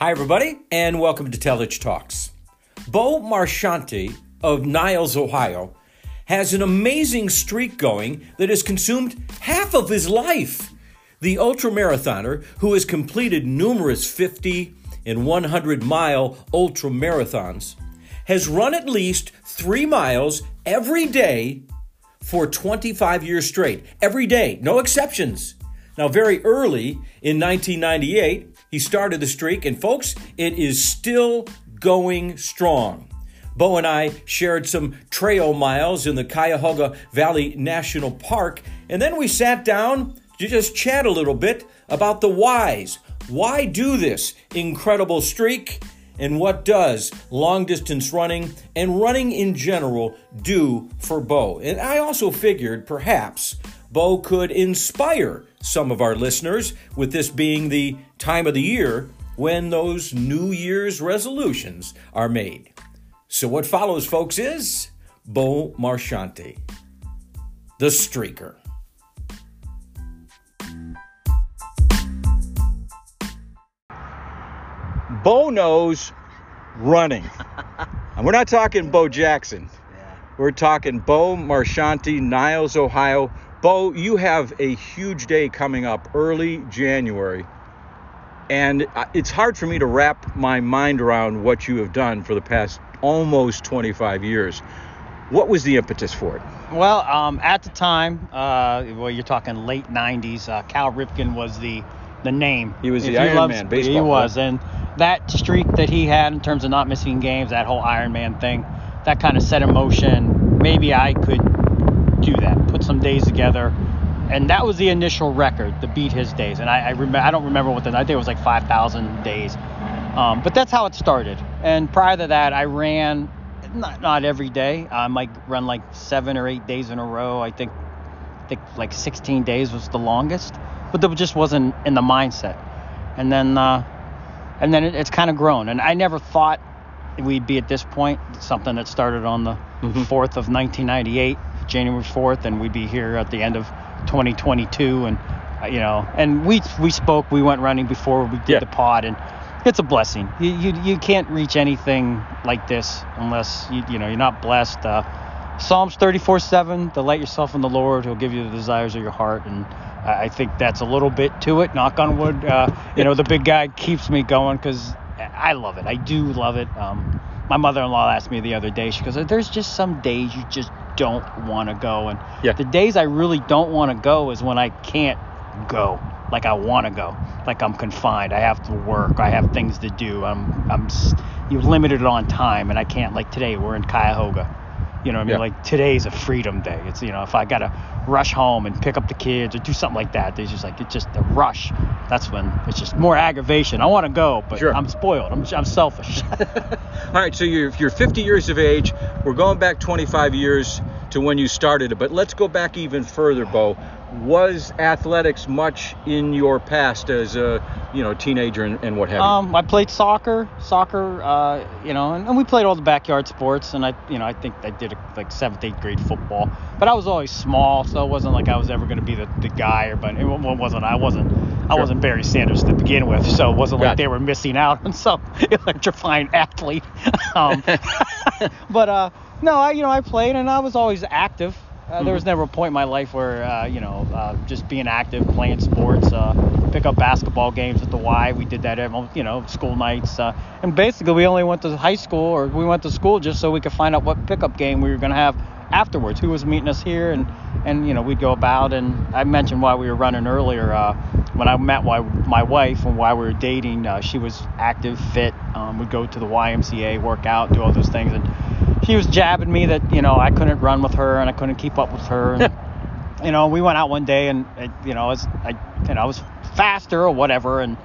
Hi, everybody, and welcome to Telich Talks. Bo Marchionte of Niles, Ohio, has an amazing streak going that has consumed half of his life. The ultramarathoner, who has completed numerous 50 and 100 mile ultramarathons, has run at least three miles every day for 25 years straight. Every day, no exceptions. Now, very early in 1998, he started the streak, and folks, it is still going strong. Bo and I shared some trail miles in the Cuyahoga Valley National Park, and then we sat down to just chat a little bit about the whys. Why do this incredible streak? And what does long distance running and running in general do for Bo? And I also figured perhaps Bo could inspire some of our listeners with this being the time of the year when those New Year's resolutions are made. So, what follows, folks, is Bo Marchionte, the streaker. Bo knows running. and we're not talking Bo Jackson. Yeah. We're talking Bo Marchionte, Niles, Ohio. Bo, you have a huge day coming up early January. And it's hard for me to wrap my mind around what you have done for the past almost 25 years. What was the impetus for it? Well, um, at the time, uh, well, you're talking late '90s. Uh, Cal Ripken was the the name. He was If the Iron loved- Man baseball He was, player. and that streak that he had in terms of not missing games, that whole Iron Man thing, that kind of set in motion. Maybe I could do that, put some days together, and that was the initial record to beat his days. And I, I remember, I don't remember what the I think it was like 5,000 days, um, but that's how it started. And prior to that, I ran not not every day. I might run like seven or eight days in a row. I think I think like 16 days was the longest, but that just wasn't in the mindset. And then uh, and then it, it's kind of grown. And I never thought we'd be at this point. Something that started on the Mhm. 4th of 1998, January 4th, and we'd be here at the end of 2022. And uh, you know, and we we spoke. We went running before we did Yeah. the pod, and it's a blessing. You, you you can't reach anything like this unless you you know you're not blessed. Uh, Psalms 34:7, delight yourself in the Lord, He'll give you the desires of your heart, and I I think that's a little bit to it. Knock on wood. Uh, you know, the big guy keeps me going because I love it. I do love it. Um, my mother-in-law asked me the other day. She goes, "There's just some days you just don't want to go, and Yeah. the days I really don't want to go is when I can't go like I want to go, like I'm confined. I have to work. I have things to do. I'm I'm you're limited on time, and I can't. Like today, we're in Cuyahoga. You know what I mean? Yeah. Like today's a freedom day. It's you know if I gotta rush home and pick up the kids or do something like that, there's just like it's just the rush. That's when it's just more aggravation. I want to go, but Sure. I'm spoiled. I'm I'm selfish. All right, so you're, you're 50 years of age. We're going back 25 years to when you started it, but let's go back even further, Bo. Was athletics much in your past as a you know teenager and, and what have you? Um, I played soccer, soccer, uh, you know, and, and we played all the backyard sports. And I, you know, I think I did like seventh, eighth grade football. But I was always small, so it wasn't like I was ever going to be the, the guy. Or but it wa- wasn't. I wasn't. I Sure. wasn't Barry Sanders to begin with, so it wasn't like they were missing out on some electrifying athlete. um, but uh, no, I, you know, I played and I was always active. Uh, There was never a point in my life where, uh, you know, uh, just being active, playing sports, uh, pick up basketball games at the Y. We did that every, you know, school nights. Uh, and basically, we only went to high school or we went to school just so we could find out what pickup game we were going to have afterwards. Who was meeting us here, and and you know, we'd go about. And I mentioned why we were running earlier. Uh, when I met my my wife and while we were dating, uh, she was active, fit. Um, would go to the YMCA, work out, do all those things, and she was jabbing me that you know I couldn't run with her and I couldn't keep up with her. And, you know, we went out one day and it, you know, I was I you know I was faster or whatever, and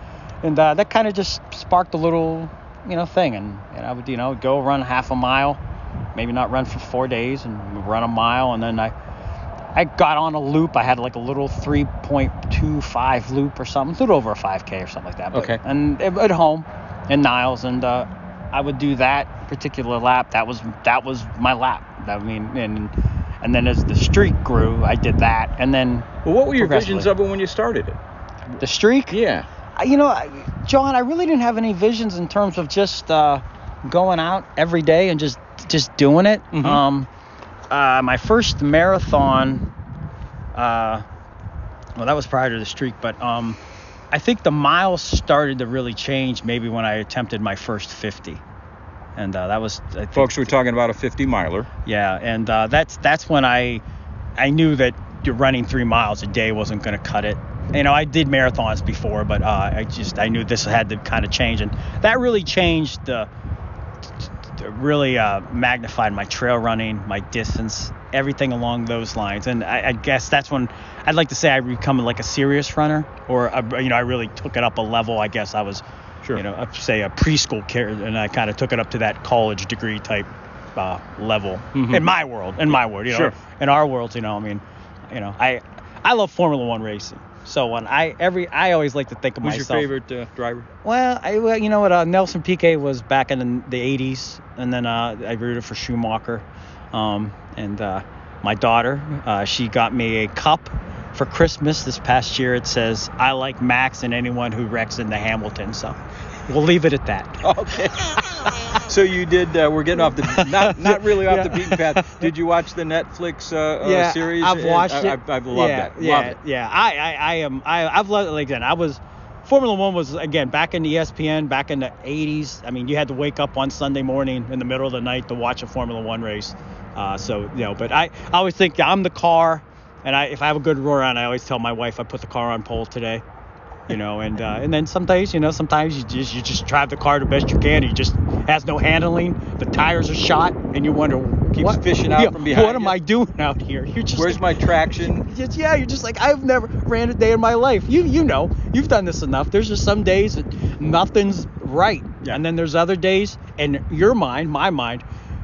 and uh, that kind of just sparked a little you know thing, and, and I would you know go run half a mile, maybe not run for four days, and run a mile, and then I. I got on a loop. I had like a little 3.25 loop or something, a little over a 5K or something like that. But- Okay. And at home in Niles, and uh, I would do that particular lap. That was that was my lap. I mean, and and then as the streak grew, I did that, and then well, what were your visions of it when you started it? the streak. Yeah. you know, John, I really didn't have any visions in terms of just uh, going out every day and just just doing it. Mhm. Um, uh, my first marathon, uh, well, that was prior to the streak, but um, I think the miles started to really change maybe when I attempted my first 50, and uh, that was I think, Folks, we're talking about a 50 miler. yeah, and uh, that's that's when I I knew that you're running three miles a day wasn't going to cut it. You know, I did marathons before, but uh, I just I knew this had to kind of change, and that really changed the really uh, magnified my trail running, my distance, everything along those lines. And I, I guess that's when I'd like to say I become like a serious runner, or a, you know I really took it up a level. I guess I was, Sure. you know, say a preschool kid, and I kind of took it up to that college degree type uh, level Mhm. in my world. In my world, you know, Sure. in our worlds, you know, I mean, you know, I I love Formula One racing. So when I every I always like to think of Who's myself. your favorite uh, driver? Well, I, well, you know what? Uh, Nelson Piquet was back in the, the 80s, and then uh, I rooted for Schumacher. Um, and uh, my daughter, uh, she got me a cup for Christmas this past year. It says, I like Max and anyone who wrecks in the Hamilton. So we'll leave it at that. Okay. so you did. Uh, we're getting off the not not really off the beaten path. Did you watch the Netflix uh, uh, yeah, series? I've watched I, it. I've, I've loved yeah, that. Yeah, Loved it. yeah. I, I, I am. I, I've loved it. Like again, I was. Formula One was again back in the ESPN back in the 80s. I mean, you had to wake up on Sunday morning in the middle of the night to watch a Formula One race. Uh, so you know, but I, I always think I'm the car, and I if I have a good roar on, I always tell my wife I put the car on pole today. You know, and uh, and then some days, you know, sometimes you just you just drive the car the best you can. You just has no handling. The tires are shot, and you wonder Keeps what, fishing out yeah, from behind What am. I doing out here? You're just Where's my traction? just yeah, you're just like I've never ran a day in my life. You you know, you've done this enough. There's just some days that nothing's right, Yeah. and then there's other days in your mind, my mind,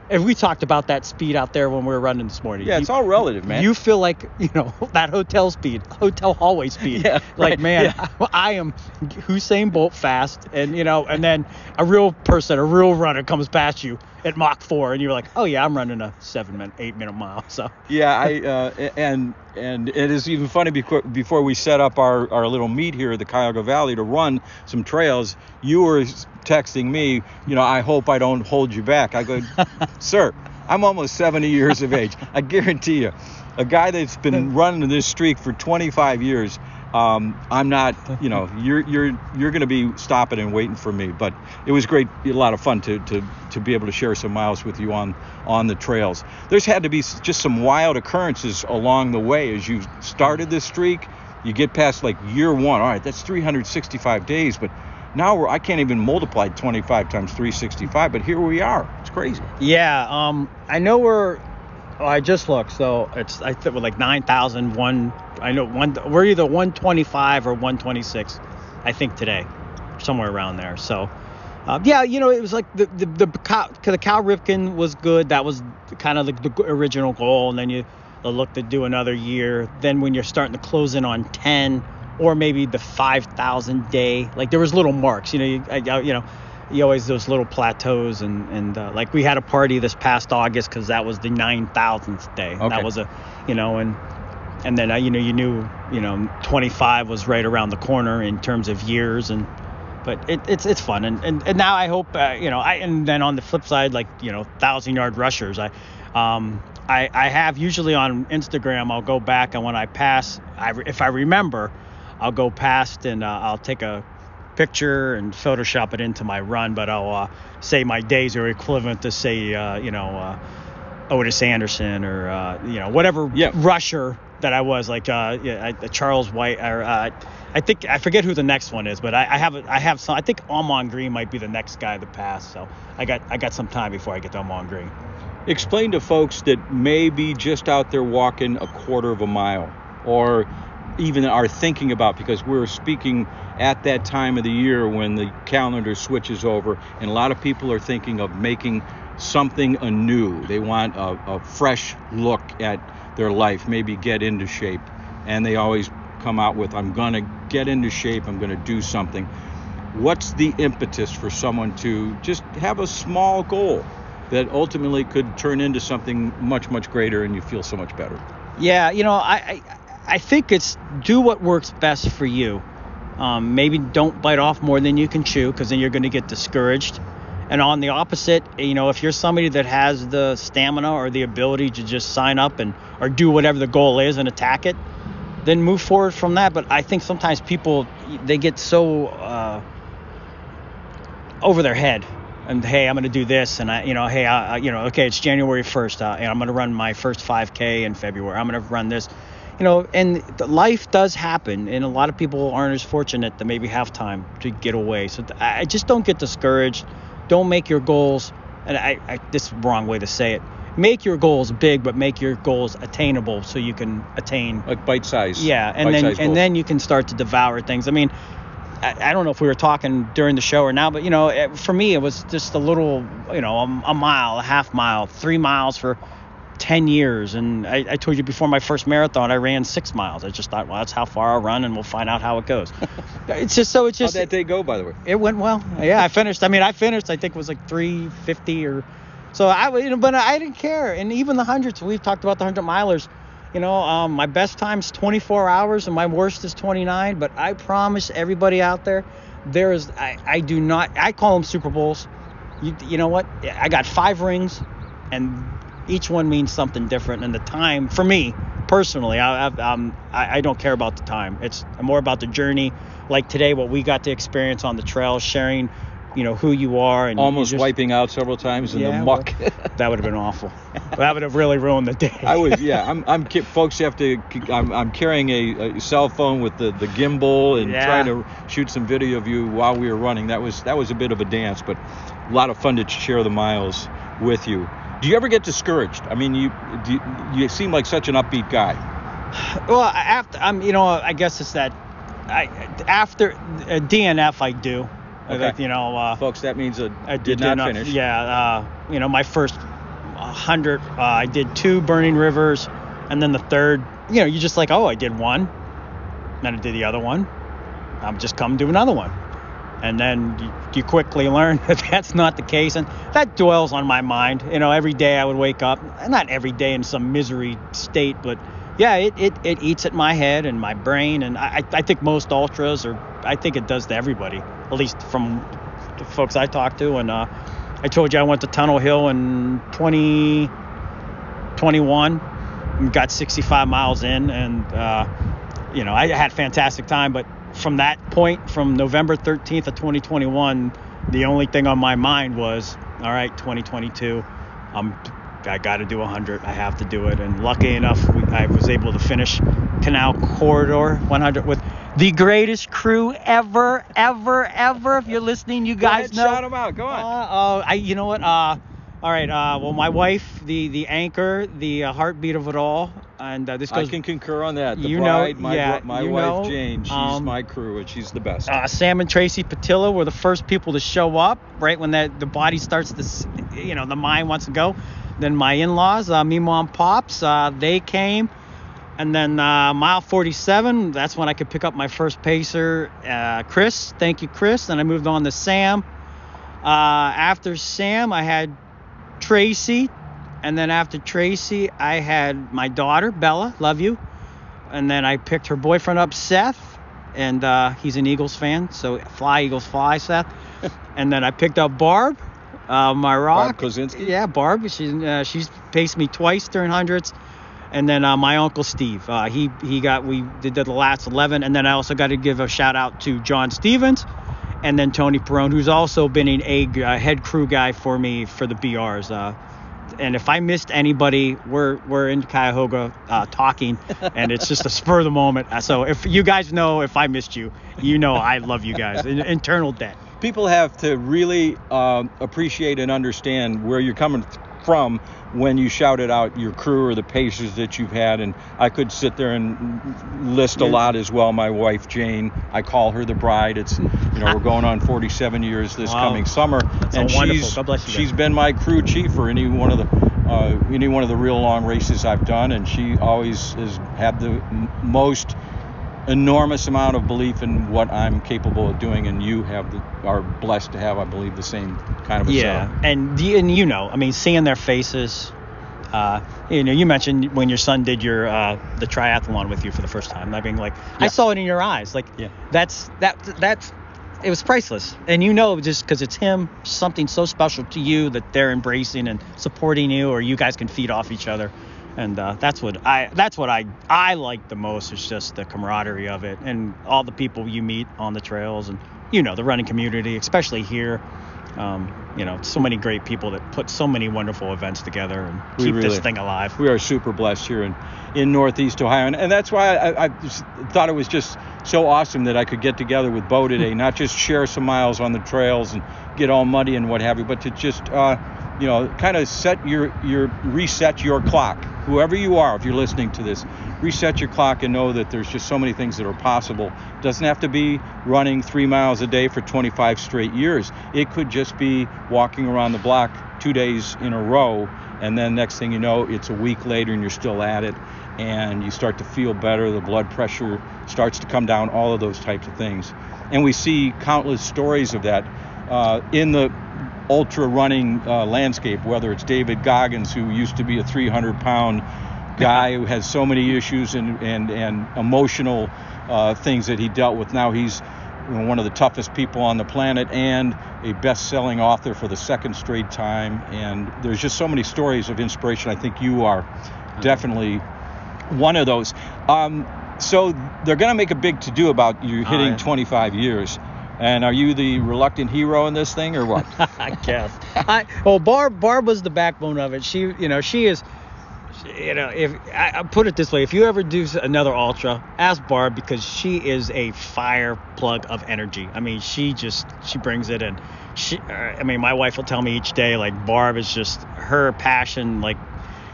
and we talked about that speed out there when we were running this morning. Yeah, You- it's all relative, man. You feel like you know that hotel speed, hotel hallway speed. Yeah, like right, man, yeah. I am Usain Bolt fast, and you know, and then a real person, a real runner comes past you at Mach four, and you're like, oh yeah, I'm running a seven minute, eight minute mile. So Yeah, I uh, and and it is even funny before before we set up our, our little meet here at the Cuyahoga Valley to run some trails. You were texting me, you know, I hope I don't hold you back. I go, sir, I'm almost 70 years of age. I guarantee you, a guy that's been running this streak for 25 years. Um, I'm not, you know, you're you're you're going to be stopping and waiting for me. But it was great, a lot of fun to to to be able to share some miles with you on on the trails. There's had to be just some wild occurrences along the way as you started this streak. You get past like year one. All right, that's 365 days, but now we're I can't even multiply 25 times 365. But here we are. It's crazy. Yeah, um, I know we're. Oh, I just looked, so it's I think we're like nine thousand one. I know one. We're either one twenty five or one twenty six. I think today, somewhere around there. So, uh, yeah, you know, it was like the the the cow, the Cal Ripken was good. That was kind of the, the original goal, and then you look to do another year. Then when you're starting to close in on ten, or maybe the five thousand day, like there was little marks. You know, you, I, you know you always those little plateaus and and uh, like we had a party this past August because that was the nine thousandth day. Okay. That was a, you know, and and then uh, you know you knew you know 25 was right around the corner in terms of years and but it, it's it's fun and, and and now I hope uh, you know I and then on the flip side like you know thousand yard rushers I um I I have usually on Instagram I'll go back and when I pass I if I remember I'll go past and uh, I'll take a picture and Photoshop it into my run, but I'll uh, say my days are equivalent to say, uh, you know, uh, Ottis Anderson or uh, you know whatever Yeah. rusher that I was, like uh, yeah, I, Charles White or uh, I think I forget who the next one is, but I, I have a- I have some. I think Ahman Green might be the next guy to pass, so I got I got some time before I get to Ahman Green. Explain to folks that may be just out there walking a quarter of a mile or even are thinking about because we're speaking at that time of the year when the calendar switches over and a lot of people are thinking of making something anew. They want a, a fresh look at their life, maybe get into shape. And they always come out with, I'm going to get into shape, I'm going to do something. What's the impetus for someone to just have a small goal that ultimately could turn into something much, much greater and you feel so much better? Yeah, you know, I, I I think it's do what works best for you. Um, maybe don't bite off more than you can chew because then you're going to get discouraged. And on the opposite, you know, if you're somebody that has the stamina or the ability to just sign up and or do whatever the goal is and attack it, then move forward from that. But I think sometimes people they get so uh, over their head and hey, I'm going to do this, and I, you know, hey, I, you know, okay, it's January 1st, uh, and I'm going to run my first 5K in February. I'm going to run this, you know, and life does happen, and a lot of people aren't as fortunate to maybe have time to get away. So I just don't get discouraged. Don't make your goals, and I, I this is the wrong way to say it. Make your goals big, but make your goals attainable so you can attain like bite size. Yeah, and then and goals. then you can start to devour things. I mean, I, I, don't know if we were talking during the show or now, but you know, it, for me, it was just a little, you know, a, a, mile, a half mile, three miles for 10 years. And I, I, told you before my first marathon, I ran six miles. I just thought, well, that's how far I'll run, and we'll find out how it goes. it's just so it's just. How'd that day go, by the way? It went well. Yeah, I finished. I mean, I finished. I think it was like 350 or. So I, you know, but I didn't care. And even the hundreds, we've talked about the hundred milers you know, um, my best time's 24 hours and my worst is 29. But I promise everybody out there, there is, I, I do not, I call them Super Bowls. You, you know what? I got five rings and each one means something different. And the time, for me personally, I, I, I, I don't care about the time. It's more about the journey. Like today, what we got to experience on the trail, sharing you know who you are and almost just, wiping out several times in yeah, the muck. Well, that would have been awful. that would have really ruined the day. I was yeah. I'm I'm folks have to. I'm, I'm carrying a, a cell phone with the, the gimbal and yeah. trying to shoot some video of you while we were running. That was that was a bit of a dance, but a lot of fun to share the miles with you. Do you ever get discouraged? I mean, you you, you seem like such an upbeat guy. Well, after I'm, you know, I guess it's that. I after uh, DNF, I do. Okay. Like, you know, uh, folks, that means a I did, did not finish. Yeah, uh, you know, my first hundred, uh, I did two Burning Rivers, and then the third, you know, you just like, oh, I did one, then I did the other one. I'm just come do another one, and then you, quickly learn that that's not the case, and that dwells on my mind. You know, every day I would wake up, not every day in some misery state, but yeah, it, it, it eats at my head and my brain, and I, I think most ultras, or I think it does to everybody, at least from the folks I talked to. And uh, I told you I went to Tunnel Hill in 2021, and got 65 miles in, and uh, you know I had a fantastic time. But from that point, from November 13th of 2021, the only thing on my mind was, all right, 2022, I'm I got to do 100. I have to do it. And lucky enough, we, I was able to finish Canal Corridor 100 with the greatest crew ever, ever, ever. If you're listening, you guys Go ahead, know. Shout them out. Go on. Uh, uh, I, you know what? Uh, all right. Uh, well, my wife, the the anchor, the uh, heartbeat of it all, and uh, this goes. I can concur on that. The you bride, know, my, yeah, my you wife know, Jane, she's um, my crew, and she's the best. Uh, Sam and Tracy Patillo were the first people to show up, right when that the body starts to, you know, the mind wants to go. Then my in-laws, uh, me mom pops, uh, they came. And then uh, mile 47, that's when I could pick up my first pacer, uh, Chris. Thank you, Chris. Then I moved on to Sam. Uh, after Sam, I had Tracy. And then after Tracy, I had my daughter, Bella. Love you. And then I picked her boyfriend up, Seth. And uh, he's an Eagles fan. So fly, Eagles, fly, Seth. and then I picked up Barb. Uh, my rock. Barb Kozinski? Yeah, Barb. She's uh, she's paced me twice during hundreds. And then uh, my uncle Steve. Uh, he he got we did the last 11. And then I also got to give a shout out to John Stevens, and then Tony Perone, who's also been an a uh, head crew guy for me for the BRs. Uh, and if I missed anybody, we're we're in Cuyahoga uh, talking, and it's just a spur of the moment. So if you guys know if I missed you, you know I love you guys. Internal debt people have to really um, appreciate and understand where you're coming from when you shouted out your crew or the pacers that you've had. And I could sit there and list a lot as well. My wife Jane, I call her the bride. It's you know we're going on 47 years this wow. coming summer, That's and she's she's been my crew chief for any one of the. Uh, any one of the real long races I've done, and she always has had the m- most enormous amount of belief in what I'm capable of doing, and you have the, are blessed to have, I believe, the same kind of a yeah. Setup. And and you know, I mean, seeing their faces, uh, you know, you mentioned when your son did your uh, the triathlon with you for the first time. I mean, like I saw it in your eyes. Like Yeah. that's that that's it was priceless. And you know, just because it's him, something so special to you that they're embracing and supporting you, or you guys can feed off each other. And uh, that's what I that's what I I like the most. Is just the camaraderie of it and all the people you meet on the trails and you know the running community, especially here. Um, you know, so many great people that put so many wonderful events together and We keep really- this thing alive. we are super blessed here in, in Northeast Ohio. And, and that's why I, I just thought it was just so awesome that I could get together with Bo today, not just share some miles on the trails and get all muddy and what have you, but to just, uh, you know, kind of set your, your, reset your clock. Whoever you are, if you're listening to this, reset your clock and know that there's just so many things that are possible. doesn't have to be running three miles a day for 25 straight years. It could just be walking around the block two days in a row and then next thing you know it's a week later and you're still at it and you start to feel better the blood pressure starts to come down all of those types of things and we see countless stories of that uh, in the ultra running uh, landscape whether it's david goggins who used to be a 300 pound guy who has so many issues and, and, and emotional uh, things that he dealt with. Now he's one of the toughest people on the planet and a best-selling author for the second straight time. And there's just so many stories of inspiration. I think you are definitely one of those. Um, so they're going to make a big to-do about you hitting yeah. 25 years and are you the reluctant hero in this thing or what I guess. I well, Barb Barb was the backbone of it. She, you know, she is. You know, if I, I put it this way, if you ever do another ultra, ask Barb because she is a fire plug of energy. I mean, she just she brings it, and she. uh, I mean, my wife will tell me each day like Barb is just her passion. Like,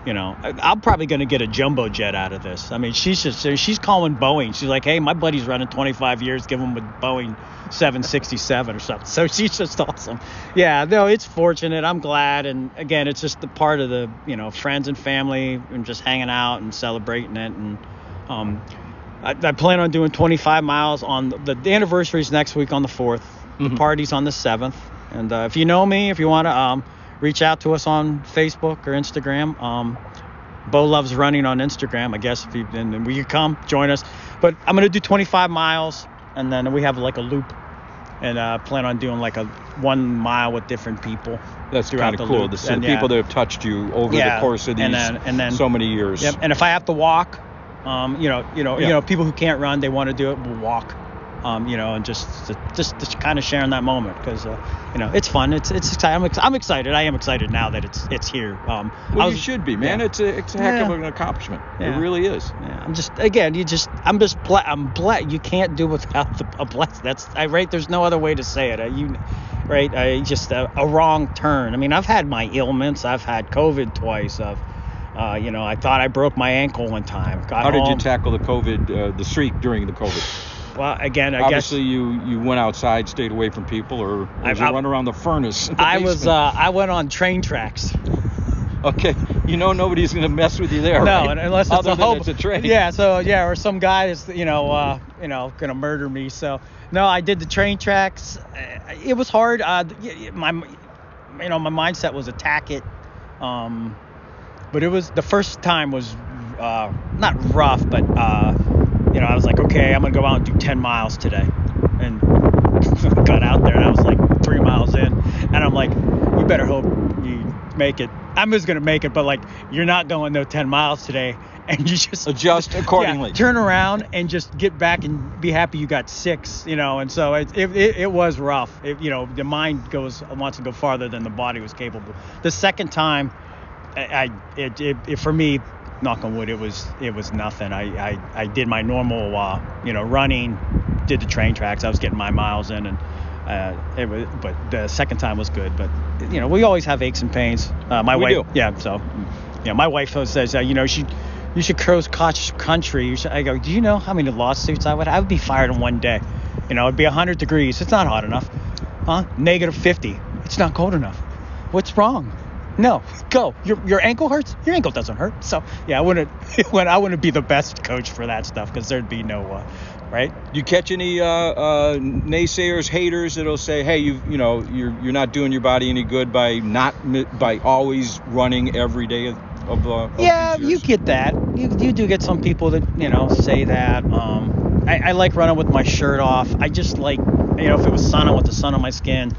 you know, I'm probably gonna get a jumbo jet out of this. I mean, she's just she's calling Boeing. She's like, hey, my buddy's running 25 years, give him a Boeing 767 or something. So she's just awesome. Yeah, no, it's fortunate. I'm glad, and again, it's just the part of the you know friends and family and just hanging out and celebrating it. And um, I, I plan on doing 25 miles on the, the anniversary is next week on the 4th. The Mhm. party's on the 7th. And uh, if you know me, if you want to um, reach out to us on Facebook or Instagram, um, Bo loves running on Instagram. I guess if you and then will you come join us? But I'm gonna do 25 miles, and then we have like a loop, and uh, plan on doing like a one mile with different people. that's throughout kind the of cool loop. the, And, the people that have touched you over Yeah, the course of these and then- and then- so many years Yep. And if I have to walk, um, you know, you know, Yeah. you know, people who can't run, they want to do it, will walk. Um, you know, and just just just kind of sharing that moment because uh, you know it's fun. It's it's exciting. I'm, I'm excited. I am excited now that it's it's here. Um, well I you should be man yeah. it's a it's a heck of an accomplishment Yeah. it really is Yeah, I'm just again, you just I'm just ble- I'm blessed. You can't do without the, a bless. That's I right. There's no other way to say it. Uh, you, right? I just a, a wrong turn. I mean, I've had my ailments. I've had COVID twice. I've, uh, you know, I thought I broke my ankle one time. Got how did you tackle the covid uh, the streak during the covid Well, again, I obviously guess you you went outside stayed away from people or was I- you I- run around the furnace the I was uh, I went on train tracks. okay you know nobody's going to mess with you there No, right? and unless it's Other a hobo. it's a train Yeah, so yeah, or some guy is you know uh, you know gonna murder me. So no, I did the train tracks. Uh, It was hard. Uh, my you know my mindset was attack it. Um, but it was the first time was uh, not rough, but uh, you know I was like okay, I'm gonna go out and do 10 miles today, and got out there and I was like three miles in, and I'm like, you better hope you make it. I'm just gonna make it, but like you're not going no 10 miles today, and you just adjust accordingly yeah, turn around and just get back and be happy you got six, you know. And so it it, it, it was rough. It, you know, the mind goes wants to go farther than the body was capable. The second time, I, I it, it, it for me, knock on wood, it was it was nothing. I I, I did my normal, uh, you know, running, did the train tracks. I was getting my miles in and. Uh, it was, but the second time was good. But you know, we always have aches and pains. Uh, my We wife, do. yeah. So, yeah, my wife says, uh, you know, she, you should cross country. You should, I go, do you know how many lawsuits I would? I would be fired in one day. You know, it'd be 100 degrees. It's not hot enough. Huh? Negative 50. It's not cold enough. What's wrong? No, go. Your your ankle hurts. Your ankle doesn't hurt. So yeah, I wouldn't. When I wouldn't be the best coach for that stuff because there'd be no, uh, right? you catch any uh, uh, naysayers, haters that'll say, "Hey, you you know you're you're not doing your body any good by not by always running every day of, uh, of yeah, you get that. You, you do get some people that you know say that. Um, I, I like running with my shirt off. I just like you know if it was sun, I want the sun on my skin.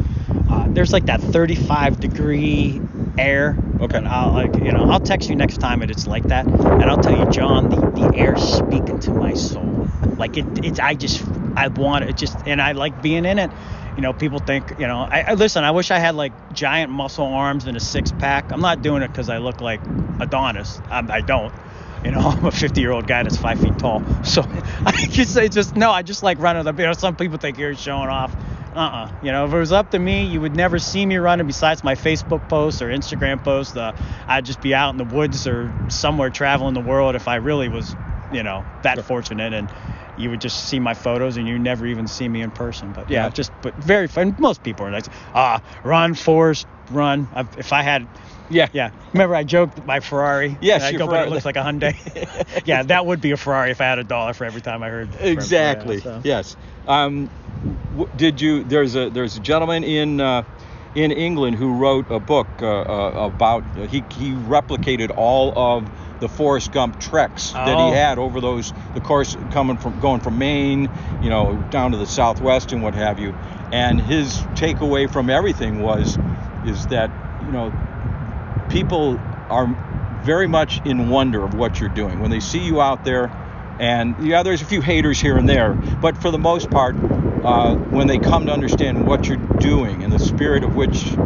Uh, there's like that 35 degree air. Okay. And I'll like you know I'll text you next time that it's like that, and I'll tell you, John, the, the air speaking to my soul. Like it, it's I just I want it just, and I like being in it. You know, people think, you know, I, I listen. I wish I had like giant muscle arms and a six pack. I'm not doing it because I look like Adonis. I, I don't. You know, I'm a 50 year old guy that's five feet tall. So I just say just no. I just like running. The, you know, some people think you're showing off. Uh-uh. You know, if it was up to me, you would never see me running besides my Facebook posts or Instagram posts. Uh, I'd just be out in the woods or somewhere traveling the world if I really was, you know, that fortunate. And you would just see my photos and you never even see me in person. But yeah, Yeah. just but very fun. Most people are like, ah, run, Forrest, run. i if I had, Yeah. yeah. Remember I joked my Ferrari. Yes, I go, but Ferrari. it looks like a Hyundai. yeah, that would be a Ferrari if I had a dollar for every time I heard. Exactly. So. Yes. Um, did you? There's a there's a gentleman in uh, in England who wrote a book uh, uh, about he he replicated all of the Forrest Gump treks that Oh. he had over those the course coming from going from Maine, you know, down to the Southwest and what have you. And his takeaway from everything was is that you know people are very much in wonder of what you're doing when they see you out there and yeah there's a few haters here and there but for the most part uh, when they come to understand what you're doing and the spirit of which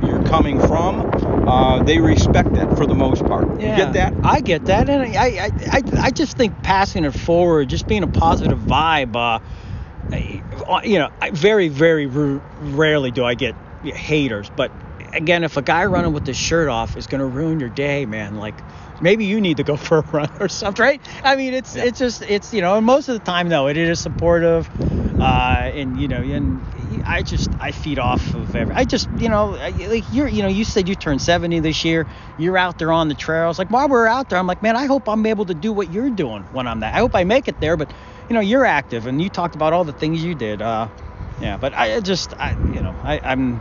you're coming from uh, they respect that for the most part you get that I get that, and I, I, I, I just think passing it forward, just being a positive vibe. Uh, you know, I very, very r- rarely do I get haters, but again, if a guy running with his shirt off is going to ruin your day, man, like maybe you need to go for a run or something, right? I mean, it's Yeah. it's just it's you know, and most of the time though, it is supportive, uh, and you know, and I just I feed off of every. I just you know, like you're you know, you said you turned 70 this year. You're out there on the trails. Like while we're out there, I'm like, man, I hope I'm able to do what you're doing when I'm that. I hope I make it there, but you know, you're active and you talked about all the things you did. Uh, yeah, but I just I you know I I'm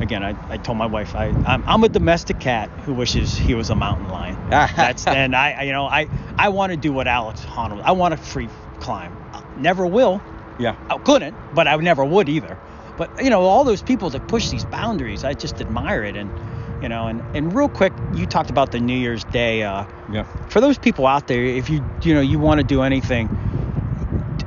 again I, I told my wife I I'm, I'm a domestic cat who wishes he was a mountain lion. That's and I I- you know I I want to do what Alex Honnold. I want to free climb. Never will. yeah I couldn't, but I never would either. But you know, all those people that push these boundaries, I just admire it. And you know, and and real quick, you talked about the New Year's Day. Uh, yeah for those people out there, if you you know you want to do anything,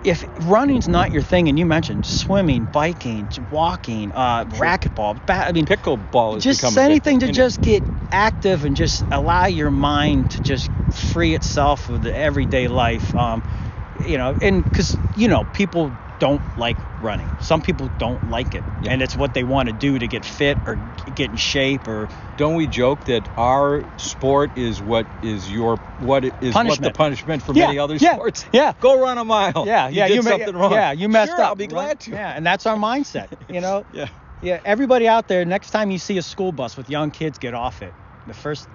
if running's not your thing, and you mentioned swimming, biking, walking, uh, racquetball, bat, I mean, pickleball has just anything to just get active and just allow your mind to just free itself of the everyday life um, you know and because you know people don't like running some people don't like it Yeah. and it's what they want to do to get fit or get in shape or don't we joke that our sport is what is your what is is what the Punishment. punishment for Yeah, many other yeah, sports yeah. go run a mile yeah you yeah did you something wrong yeah you messed Sure, up i'll be right? glad to yeah and that's our mindset you know yeah Yeah, everybody out there, next time you see a school bus with young kids, get off it. The first,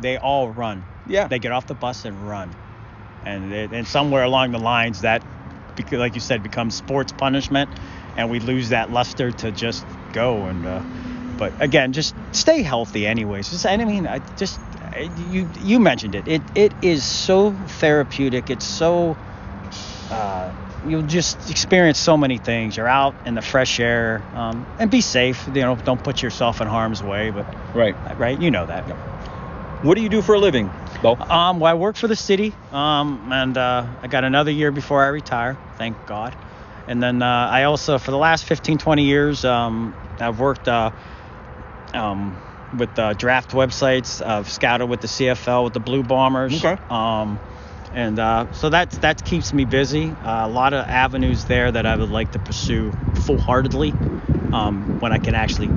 they all run. Yeah. They get off the bus and run. And, and somewhere along the lines, that, like you said, becomes sports punishment, and we lose that luster to just go. And, uh, but again, just stay healthy, anyways. Just, I mean, I just, you you mentioned it. It it is so therapeutic. It's so uh, you'll just experience so many things. You're out in the fresh air, um, and be safe. You know, don't put yourself in harm's way. But right right, you know that. what do you do for a living Um, well, I work for the city, um, and uh, I got another year before I retire. Thank God. And then uh, I also, for the last 15, 20 years, um, I've worked uh, um, with uh, draft websites. I've scouted with the CFL with the Blue Bombers. Okay. Um, and uh, so that that keeps me busy. Uh, a lot of avenues there that I would like to pursue full-heartedly um, when I can actually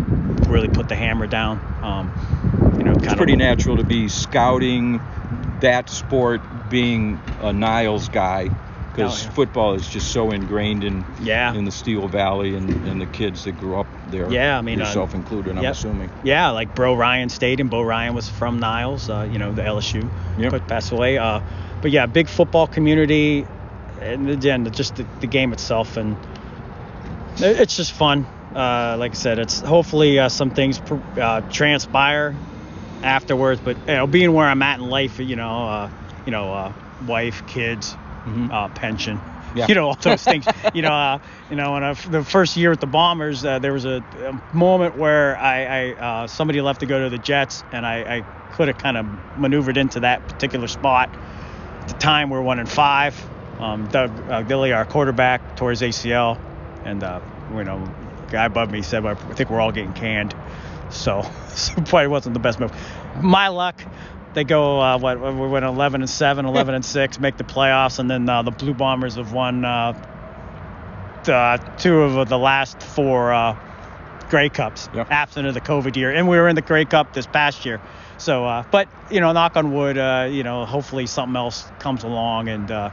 really put the hammer down. Um, you know, kind it's pretty natural to be scouting that sport being a niles guy because Oh, yeah. football is just so ingrained in Yeah. in the steel valley and, and the kids that grew up there Yeah, I mean, uh, yourself included i'm yep. assuming Yeah, like Bo Rein Stadium. Bo Rein was from Niles, uh, you know, the LSU. Yep. Quick passed away. Uh, but yeah, big football community, and again, just the, the game itself, and it's just fun. Uh, like I said, it's hopefully uh, some things pr- uh, transpire afterwards. But you know, being where I'm at in life, you know, uh, you know, uh, wife, kids, uh, pension. Yeah. You know all those things. you know, uh, you know, when I, the first year at the Bombers, uh, there was a, a moment where I, I uh, somebody left to go to the Jets, and I, I could have kind of maneuvered into that particular spot. At the time, we are one and five. Um, Doug uh, Gilly, our quarterback, tore his ACL, and uh, you know, guy above me said, "I think we're all getting canned." So, so probably wasn't the best move. My luck, they go uh, what we went 11 and 7, 11 and 6, make the playoffs, and then uh, the Blue Bombers have won uh, the, two of the last four uh, Grey Cups, Yep. absent of the COVID year, and we were in the Grey Cup this past year. So, uh, but you know, knock on wood, uh, you know, hopefully something else comes along and uh,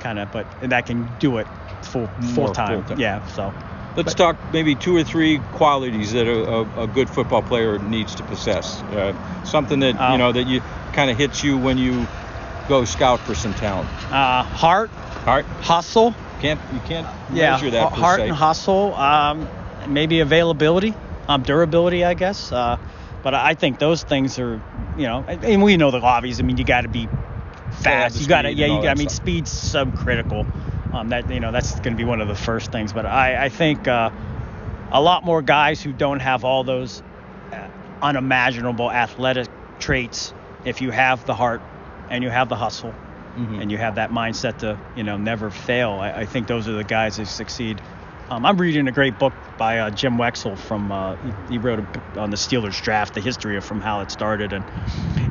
kind of, but and that can do it full full time. Yeah. So. Let's talk maybe two or three qualities that a, a, a good football player needs to possess. Uh, something that Oh. you know that you kind of hits you when you go scout for some talent. Uh, heart, Heart hustle, can't you can't yeah, measure that heart and hustle. Um, maybe availability, um, durability, I guess. Uh, but I think those things are, you know, and we know the obvious. I mean, you got to be fast. you got to, yeah. You all got. I mean, stuff. speed's subcritical. Um, that you know, that's going to be one of the first things. But I, I think uh, a lot more guys who don't have all those uh, unimaginable athletic traits. If you have the heart and you have the hustle Mhm. and you have that mindset to you know never fail I, I think those are the guys that succeed um, i'm reading a great book by uh, Jim Wexell from uh, he, wrote a book on the steelers draft the history of from how it started. And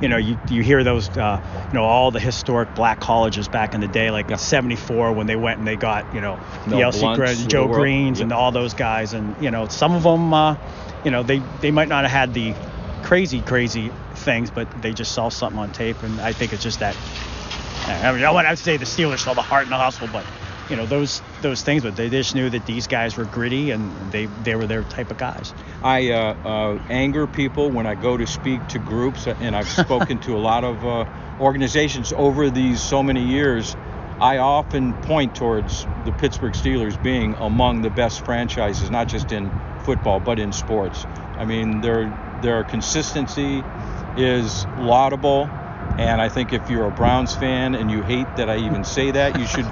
you know you, you hear those uh, you know all the historic black colleges back in the day like 74 when they went and they got you know the LC Blounts Gre- the joe greens and all those guys. And you know some of them uh, you know they they might not have had the crazy crazy things but they just saw something on tape. And i think it's just that I mean, I want to say the Steelers saw the heart and the hustle, but you know those those things. But they just knew that these guys were gritty and they they were their type of guys. I uh, uh, anger people when I go to speak to groups, and I've spoken to a lot of uh, organizations over these so many years. I often point towards the Pittsburgh Steelers being among the best franchises, not just in football but in sports. I mean, their their consistency is laudable, and I think if you're a Browns fan and you hate that I even say that, you should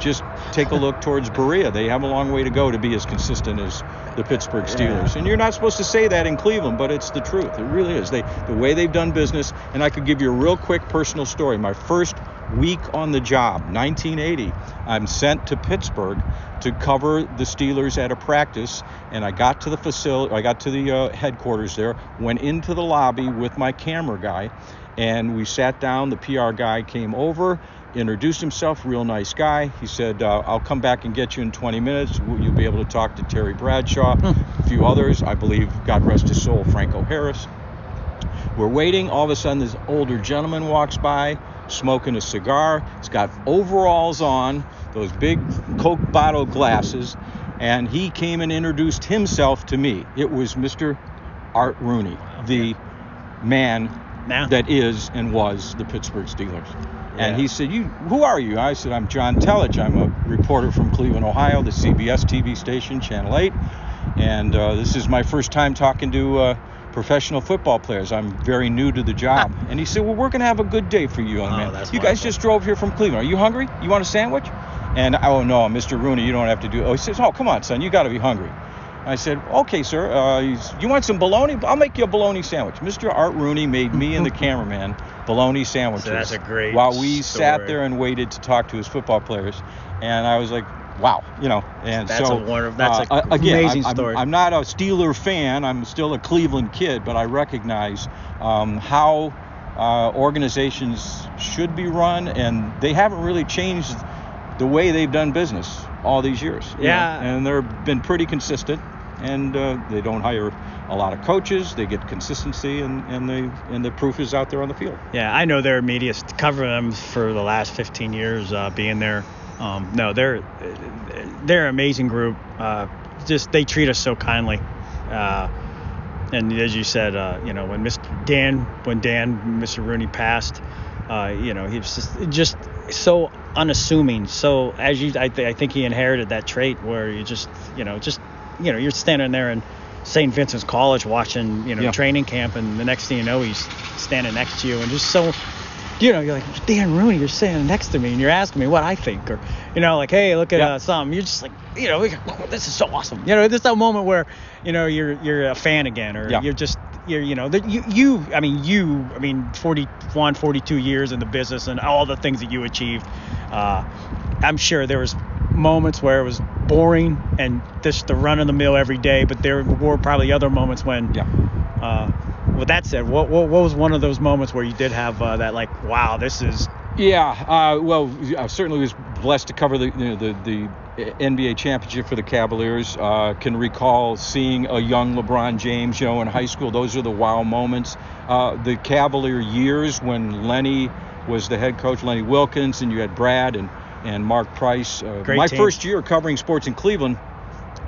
just take a look towards Berea. They have a long way to go to be as consistent as the Pittsburgh Steelers. And you're not supposed to say that in Cleveland, but it's the truth. It really is. They the way they've done business, and I could give you a real quick personal story. My first week on the job, 1980, I'm sent to Pittsburgh to cover the Steelers at a practice, and I got to the facility, I got to the uh, headquarters there, went into the lobby with my camera guy, and we sat down. The PR guy came over, introduced himself, real nice guy. He said, uh, I'll come back and get you in 20 minutes. You'll be able to talk to Terry Bradshaw, a few others, I believe, God rest his soul, Franco Harris. We're waiting. All of a sudden, this older gentleman walks by, smoking a cigar. He's got overalls on, those big Coke bottle glasses, and he came and introduced himself to me. It was Mr. Art Rooney, the man Now, that is and was the Pittsburgh Steelers. Yeah. And he said, "You, who are you?" I said, "I'm John Telich. I'm a reporter from Cleveland, Ohio, the CBS TV station, Channel 8, and uh, this is my first time talking to uh, professional football players. I'm very new to the job." and he said, "Well, we're gonna have a good day for you, young Oh, man. you guys just drove here from Cleveland. Are you hungry? You want a sandwich?" And I oh no, Mr. Rooney, you don't have to do. Oh, he says, "Oh, come on, son, you got to be hungry." I said, okay, sir. Uh, he's, you want some bologna? I'll make you a bologna sandwich. Mr. Art Rooney made me and the cameraman bologna sandwiches. that's a great While we sat there and waited to talk to his football players, and I was like, wow, you know. And That's so a wonderful- that's a uh, again, amazing I'm, story. I'm, I'm not a Steeler fan. I'm still a Cleveland kid, but I recognize um, how uh, organizations should be run, and they haven't really changed the way they've done business all these years. Yeah. know, and they've been pretty consistent, and uh, they don't hire a lot of coaches. They get consistency, and, and they and the proof is out there on the field. yeah, I know their media st- cover them for the last 15 years, uh, being there. Um, no, they're they're an amazing group. Uh, just they treat us so kindly. Uh, and as you said, uh, you know, when Mr. Dan, when Dan, Mr. Rooney passed, uh, you know, he was just, just so unassuming. So as you, I, th- I think he inherited that trait where you just, you know, just, you know, you're standing there and St. Vincent's College watching, you know, Yeah. training camp, and the next thing you know, he's standing next to you, and just so, you know, you're like Dan Rooney, you're sitting next to me, and you're asking me what I think, or, you know, like, hey, look at Yeah. uh, something. You're just like, you know, oh, this is so awesome. You know, this that moment where, you know, you're you're a fan again, or you're just you're you know that you you I mean you I mean 41 42 years in the business and all the things that you achieved uh, I'm sure there was moments where it was boring and just the run of the mill every day but there were probably other moments when Yeah. uh, with that said what, what what was one of those moments where you did have uh, that like wow this is Yeah, uh, well, I certainly was blessed to cover the you know, the, the NBA championship for the Cavaliers. Uh, can recall seeing a young LeBron James, you know, in high school. Those are the wow moments. Uh, the Cavalier years when Lenny was the head coach, Lenny Wilkens, and you had Brad and and Mark Price. Uh, my team. first year covering sports in Cleveland.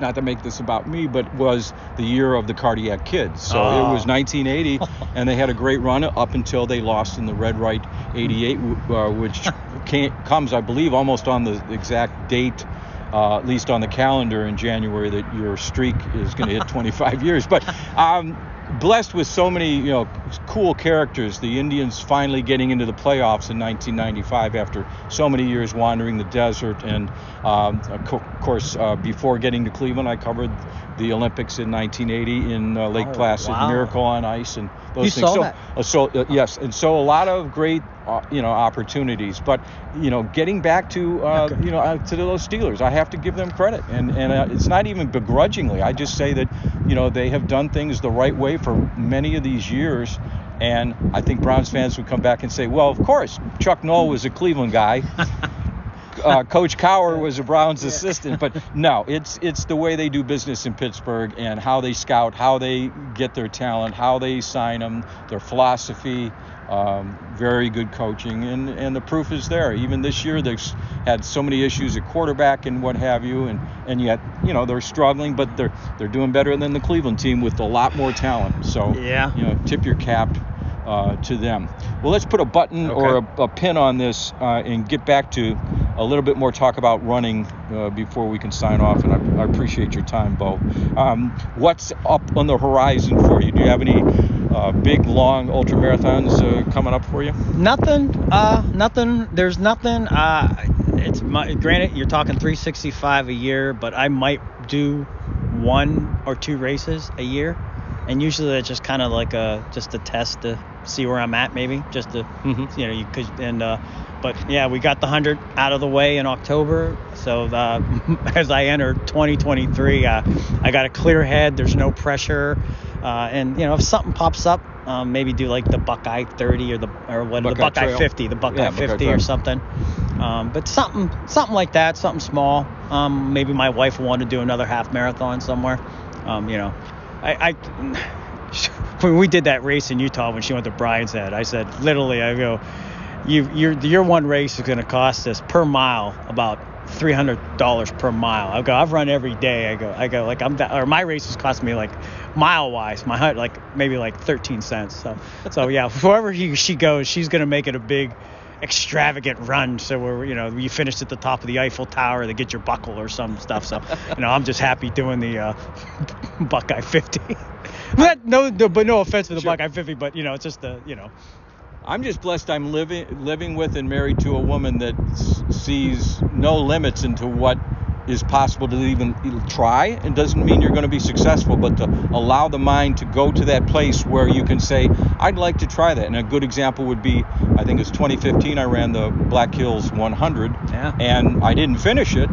Not to make this about me, but was the year of the cardiac kids. So Oh. it was 1980, and they had a great run up until they lost in the Red Right 88, uh, which came, comes, I believe, almost on the exact date, uh, at least on the calendar in January, that your streak is going to hit 25 years. But um, blessed with so many, you know, cool characters. The Indians finally getting into the playoffs in 1995 after so many years wandering the desert, and um, of course, uh, before getting to Cleveland, I covered the Olympics in 1980 in uh, Lake Oh, Placid, wow. Miracle on Ice, and those You things. saw so, that? uh, so uh, yes, and so a lot of great, uh, you know, opportunities. But you know, getting back to uh, Okay. you know uh, to those Steelers, I have to give them credit, and and uh, it's not even begrudgingly. I just say that you know they have done things the right way for many of these years. And I think Browns fans would come back and say, well, of course, Chuck Noll was a Cleveland guy. uh, Coach Cowher was a Browns assistant, but no, it's it's the way they do business in Pittsburgh and how they scout, how they get their talent, how they sign them, their philosophy. Um, very good coaching, and and the proof is there. Even this year, they've had so many issues at quarterback and what have you, and and yet you know they're struggling, but they're they're doing better than the Cleveland team with a lot more talent. So Yeah. you know, tip your cap uh, to them. Well, let's put a button or a, a pin on this uh, and get back to a little bit more talk about running uh, before we can sign off. And I, I appreciate your time, Bo. Um, what's up on the horizon for you? Do you have any uh, big, long ultra marathons uh, coming up for you? Nothing. Uh, nothing. There's nothing. Uh, it's my, granted you're talking 365 a year, but I might do one or two races a year, and usually that's just kind of like a just a test to see where I'm at, maybe just to Mhm. you know you could and uh, but yeah, we got the hundred out of the way in October, so uh, as I enter 2023, uh, I got a clear head. There's no pressure, uh, and you know if something pops up. Um, maybe do like the Buckeye 30 or the or what the Buckeye Buckeye Trail. 50, the Buckeye Yeah, 50 Trail. or something. Um, but something something like that, something small. Um, maybe my wife will want to do another half marathon somewhere. Um, you know, I, I when we did that race in Utah when she went to Brian's Head, I said literally, I go, you your your one race is going to cost us per mile about three hundred dollars per mile. I go, I've run every day. I go, I go like I'm that, or my races cost me like mile wise, my hunt like maybe like thirteen cents. So so yeah, wherever he, she goes, she's going to make it a big extravagant run so we're, you know you finish at the top of the Eiffel Tower to get your buckle or some stuff so you know I'm just happy doing the uh, Buckeye 50 but no, no but no offense to the Sure. Buckeye 50 but you know it's just the you know I'm just blessed I'm living living with and married to a woman that s- sees no limits into what is possible to even try. And doesn't mean you're going to be successful but to allow the mind to go to that place where you can say I'd like to try that. And a good example would be I think it's 2015 I ran the Black Hills 100 Yeah. and I didn't finish it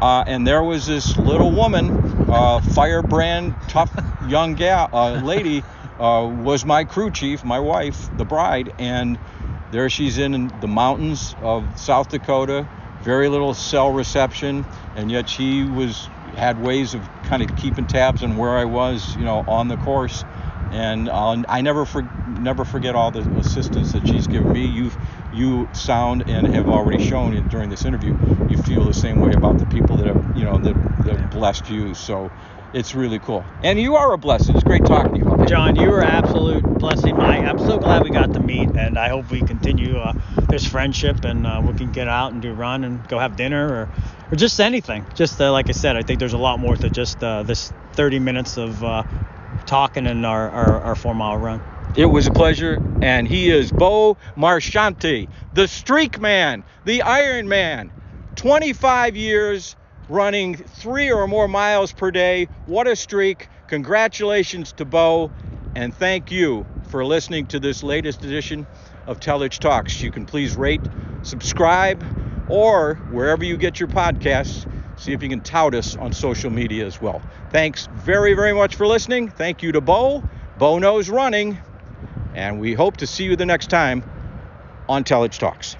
uh, and there was this little woman uh, firebrand tough young gal uh, lady uh, was my crew chief my wife the bride and there she's in the mountains of South Dakota very little cell reception and yet she was had ways of kind of keeping tabs on where I was you know on the course and uh, I never for, never forget all the assistance that she's given me. You've you sound and have already shown in, during this interview, you feel the same way about the people that have, you know, that, that have blessed you. So it's really cool. And you are a blessing. It's great talking to you. About John, you were absolute blessing. My, I'm so glad we got to meet, and I hope we continue uh, this friendship, and uh, we can get out and do run and go have dinner or, or just anything. Just uh, like I said, I think there's a lot more to just uh, this 30 minutes of uh, talking in our, our, our four mile run. It was a pleasure, and he is Bo Marchionte, the Streak Man, the Iron Man. 25 years running three or more miles per day. What a streak. Congratulations to Bo. and thank you for listening to this latest edition of Telich Talks. You can please rate, subscribe, or wherever you get your podcasts, see if you can tout us on social media as well. Thanks very, very much for listening. Thank you to Bo. Bo knows running, and we hope to see you the next time on Telich Talks.